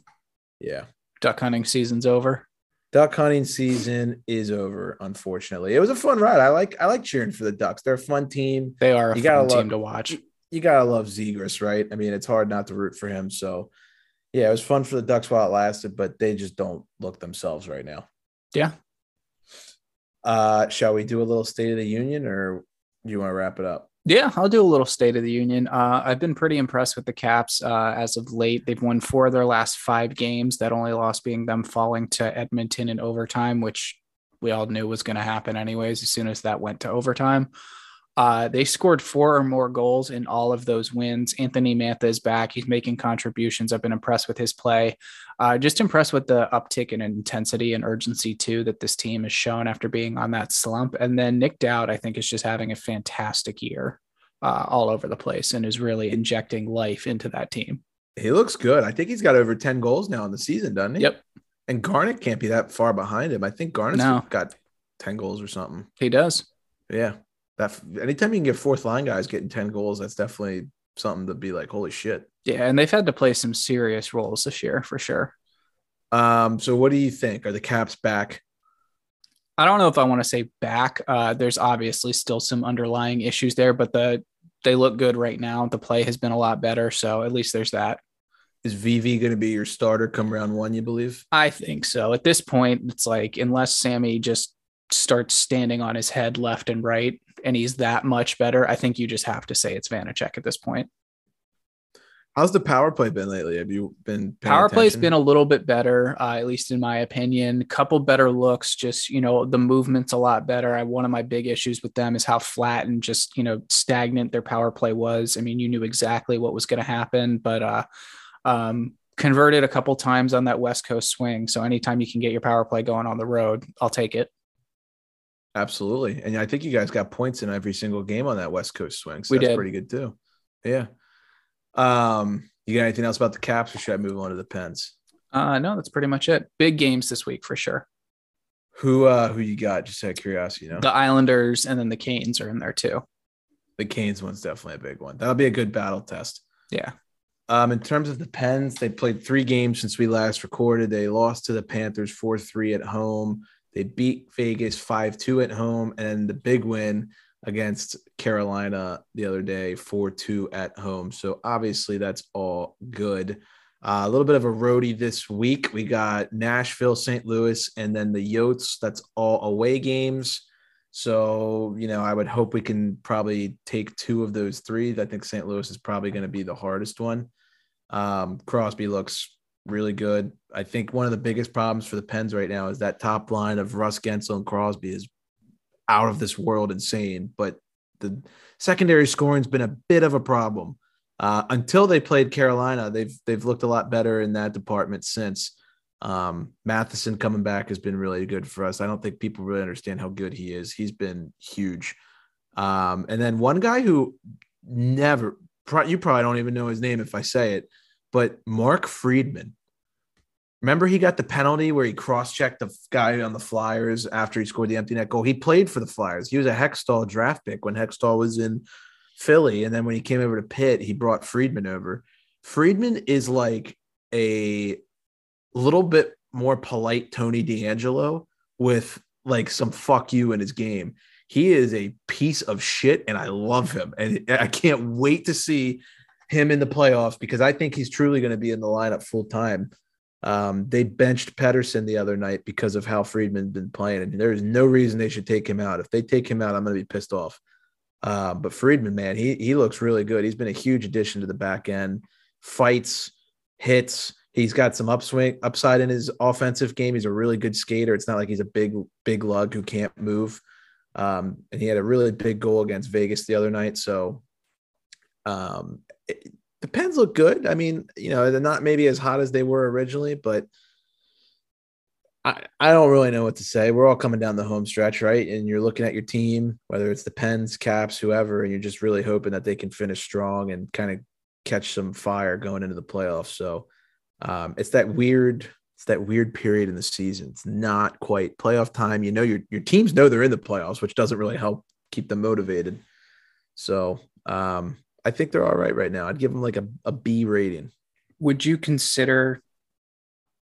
Yeah. Duck hunting season's over duck hunting season is over. Unfortunately, it was a fun ride. I like I like cheering for the Ducks. They're a fun team. They are a you gotta love, team to watch. You, gotta love Zegras, right? I mean, it's hard not to root for him. So, yeah, it was fun for the Ducks while it lasted, but they just don't look themselves right now. Yeah. Uh, shall we do a little State of the Union, or do you want to wrap it up? Yeah, I'll do a little State of the Union. Uh, I've been pretty impressed with the Caps uh, as of late. They've won four of their last five games. That only loss being them falling to Edmonton in overtime, which we all knew was going to happen anyways. As soon as that went to overtime, uh, they scored four or more goals in all of those wins. Anthony Mantha is back. He's making contributions. I've been impressed with his play. Uh, just impressed with the uptick in intensity and urgency too that this team has shown after being on that slump. And then Nick Dowd, I think, is just having a fantastic year uh, all over the place and is really injecting life into that team. He looks good. I think he's got over 10 goals now in the season, doesn't he? Yep. And Garnet can't be that far behind him. I think Garnet's No. got 10 goals or something. He does. Yeah. That anytime you can get fourth line guys getting 10 goals, that's definitely something to be like, holy shit. Yeah, and they've had to play some serious roles this year for sure. Um, so what do you think? Are the caps back? I don't know if I want to say back. Uh, there's obviously still some underlying issues there, but the they look good right now. The play has been a lot better, so at least there's that. Is VV going to be your starter come round one, you believe? I think so. At this point, it's like unless Sammy just starts standing on his head left and right, and he's that much better, I think you just have to say it's Vanecek at this point. How's the power play been lately? Have you been Power play's been a little bit better, uh, at least in my opinion. Couple better looks, just you know, the movement's a lot better. I, one of my big issues with them is how flat and just you know stagnant their power play was. I mean, you knew exactly what was going to happen, but uh, um, converted a couple times on that West Coast swing. So anytime you can get your power play going on the road, I'll take it. Absolutely. And I think you guys got points in every single game on that West Coast swing. So We that's did. pretty good too. Yeah. Um, you got anything else about the caps or should I move on to the pens? Uh, no, that's pretty much it. Big games this week for sure. Who uh who you got? Just out of curiosity, you know. The Islanders and then the Canes are in there too. The Canes one's definitely a big one. That'll be a good battle test. Yeah. Um, in terms of the Pens, they played three games since we last recorded. They lost to the Panthers 4 3 at home. They beat Vegas 5 2 at home. And the big win against Carolina the other day 4 2 at home. So obviously, that's all good. Uh, a little bit of a roadie this week. We got Nashville, St. Louis, and then the Yotes. That's all away games. So, you know, I would hope we can probably take two of those three. I think St. Louis is probably going to be the hardest one. Um, Crosby looks really good. I think one of the biggest problems for the Pens right now is that top line of Russ Guentzel and Crosby is out of this world insane. But the secondary scoring's been a bit of a problem. Uh, until they played Carolina, they've they've looked a lot better in that department since. Um, Matheson coming back has been really good for us. I don't think people really understand how good he is. He's been huge. Um, and then one guy who never, you probably don't even know his name if I say it, but Mark Friedman. Remember, he got the penalty where he cross checked the guy on the Flyers after he scored the empty net goal. He played for the Flyers. He was a Hextall draft pick when Hextall was in Philly. And then when he came over to Pitt, he brought Friedman over. Friedman is like a little bit more polite Tony DeAngelo with like some fuck you in his game. He is a piece of shit and I love him. And I can't wait to see him in the playoffs because I think he's truly going to be in the lineup full time. Um, they benched Pedersen the other night because of how Friedman's been playing, and there is no reason they should take him out. If they take him out, I'm going to be pissed off. Uh, but Friedman, man, he he looks really good. He's been a huge addition to the back end. Fights, hits. He's got some upswing upside in his offensive game. He's a really good skater. It's not like he's a big big lug who can't move. Um, and he had a really big goal against Vegas the other night. So um, the Pens look good. I mean, you know, they're not maybe as hot as they were originally, but I, I don't really know what to say. We're all coming down the home stretch, right? And you're looking at your team, whether it's the Pens, Caps, whoever, and you're just really hoping that they can finish strong and kind of catch some fire going into the playoffs. So um, it's that weird, it's that weird period in the season. It's not quite playoff time. You know, your your teams know they're in the playoffs, which doesn't really help keep them motivated. So um, I think they're all right right now. I'd give them like a, a B rating. Would you consider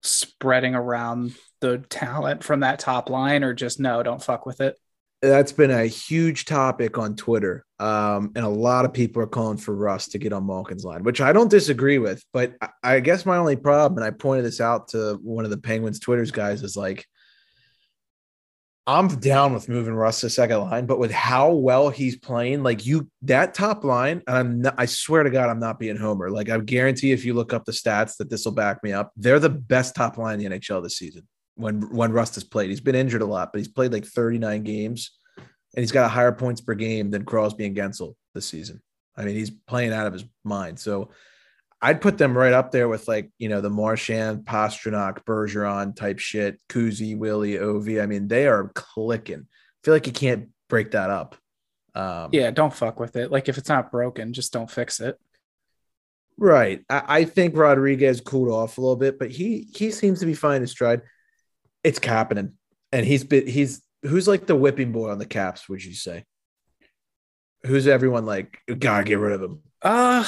spreading around the talent from that top line or just no, don't fuck with it? That's been a huge topic on Twitter. Um, and a lot of people are calling for Russ to get on Malkin's line, which I don't disagree with. But I, I guess my only problem, and I pointed this out to one of the Penguins Twitter's guys, is like, I'm down with moving Russ to second line, but with how well he's playing, like you, that top line, I'm not, I swear to God, I'm not being Homer. Like I guarantee, if you look up the stats, that this will back me up. They're the best top line in the NHL this season. When when Russ has played, he's been injured a lot, but he's played like 39 games, and he's got a higher points per game than Crosby and Guentzel this season. I mean, he's playing out of his mind. So I'd put them right up there with like, you know, the Marchand, Pastrnak, Bergeron type shit, Kuzi, Willie, Ovi. I mean, they are clicking. I feel like you can't break that up. Um, Yeah, don't fuck with it. Like if it's not broken, just don't fix it. Right. I, I think Rodrigues cooled off a little bit, but he he seems to be finding his stride. It's Kapanen, and he's been he's who's like the whipping boy on the Caps. Would you say? Who's everyone like? Gotta get rid of him. Uh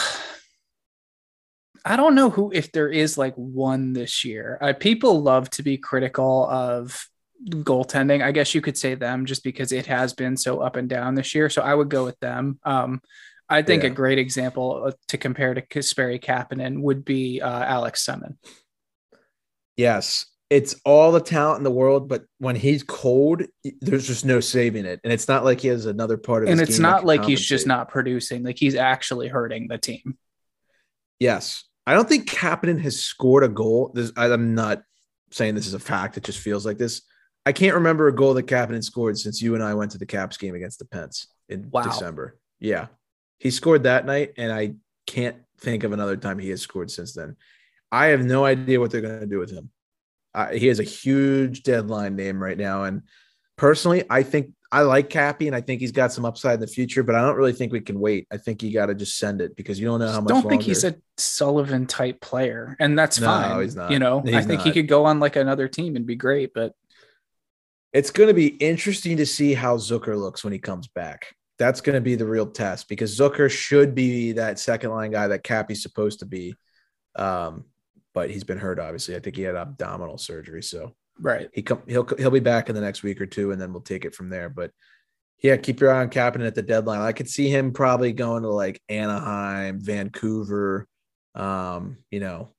I don't know who if there is like one this year. Uh, people love to be critical of goaltending. I guess you could say them just because it has been so up and down this year. So I would go with them. Um, I think yeah. a great example uh, to compare to Kasperi Kapanen would be uh, Alex Semin. Yes, it's all the talent in the world, but when he's cold, there's just no saving it. And it's not like he has another part of. And it's not like he's just not producing; like he's actually hurting the team. Yes, I don't think Kapanen has scored a goal. This, I'm not saying this is a fact. It just feels like this. I can't remember a goal that Kapanen scored since you and I went to the Caps game against the Pens in wow. December. Yeah, he scored that night, and I can't think of another time he has scored since then. I have no idea what they're going to do with him. Uh, he has a huge deadline name right now, and personally, I think I like Cappy, and I think he's got some upside in the future. But I don't really think we can wait. I think you got to just send it because you don't know how much. I don't longer. think he's a Sullivan type player, and that's no, fine. He's not. You know, he's I think not. he could go on like another team and be great, but it's going to be interesting to see how Zucker looks when he comes back that's going to be the real test because Zucker should be that second line guy that Cappy's supposed to be. Um, but he's been hurt, obviously. I think he had abdominal surgery. So right. He come he'll he'll be back in the next week or two, and then we'll take it from there. But yeah, keep your eye on Kapanen at the deadline. I could see him probably going to like Anaheim, Vancouver. Um, you know,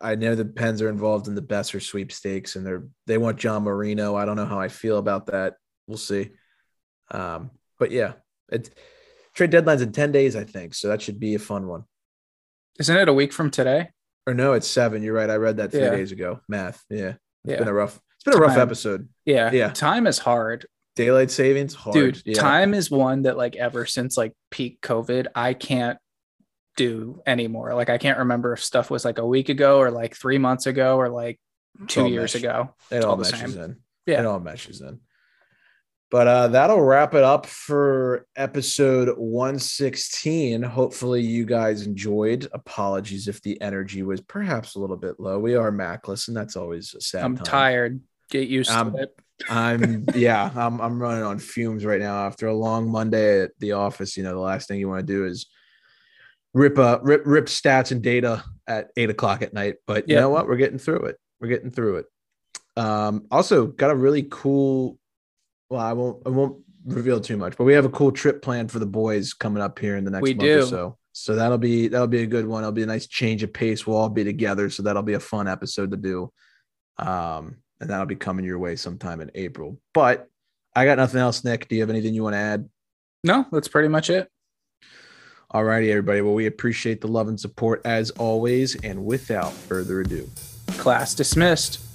I know the Pens are involved in the Boeser sweepstakes, and they're they want John Marino. I don't know how I feel about that. We'll see. Um, but yeah, it's trade deadline's in 10 days, I think. So that should be a fun one. Isn't it a week from today? Or no, it's seven. You're right. I read that three yeah. days ago. Math. Yeah. It's yeah. been a rough, it's been a rough episode. Yeah. Yeah. Time is hard. Daylight savings, hard. Dude, yeah. time is one that like ever since like peak COVID, I can't do anymore. Like I can't remember if stuff was like a week ago or like three months ago or like two years mesh. ago. It all, all meshes in. Yeah. It all meshes in. But uh, that'll wrap it up for episode 116. Hopefully, you guys enjoyed. Apologies if the energy was perhaps a little bit low. We are Macless, and that's always a sad. I'm time. tired. Get used to it. I'm yeah. I'm I'm running on fumes right now after a long Monday at the office. You know, the last thing you want to do is rip uh rip rip stats and data at eight o'clock at night. But you yep. know what? We're getting through it. We're getting through it. Um, also got a really cool well, I won't I won't reveal too much, but we have a cool trip planned for the boys coming up here in the next we month do. or so. So that'll be that'll be a good one. It'll be a nice change of pace. We'll all be together, so that'll be a fun episode to do. Um, and that'll be coming your way sometime in April. But I got nothing else, Nick. Do you have anything you want to add? No, that's pretty much it. All righty, everybody. Well, we appreciate the love and support as always. And without further ado, class dismissed.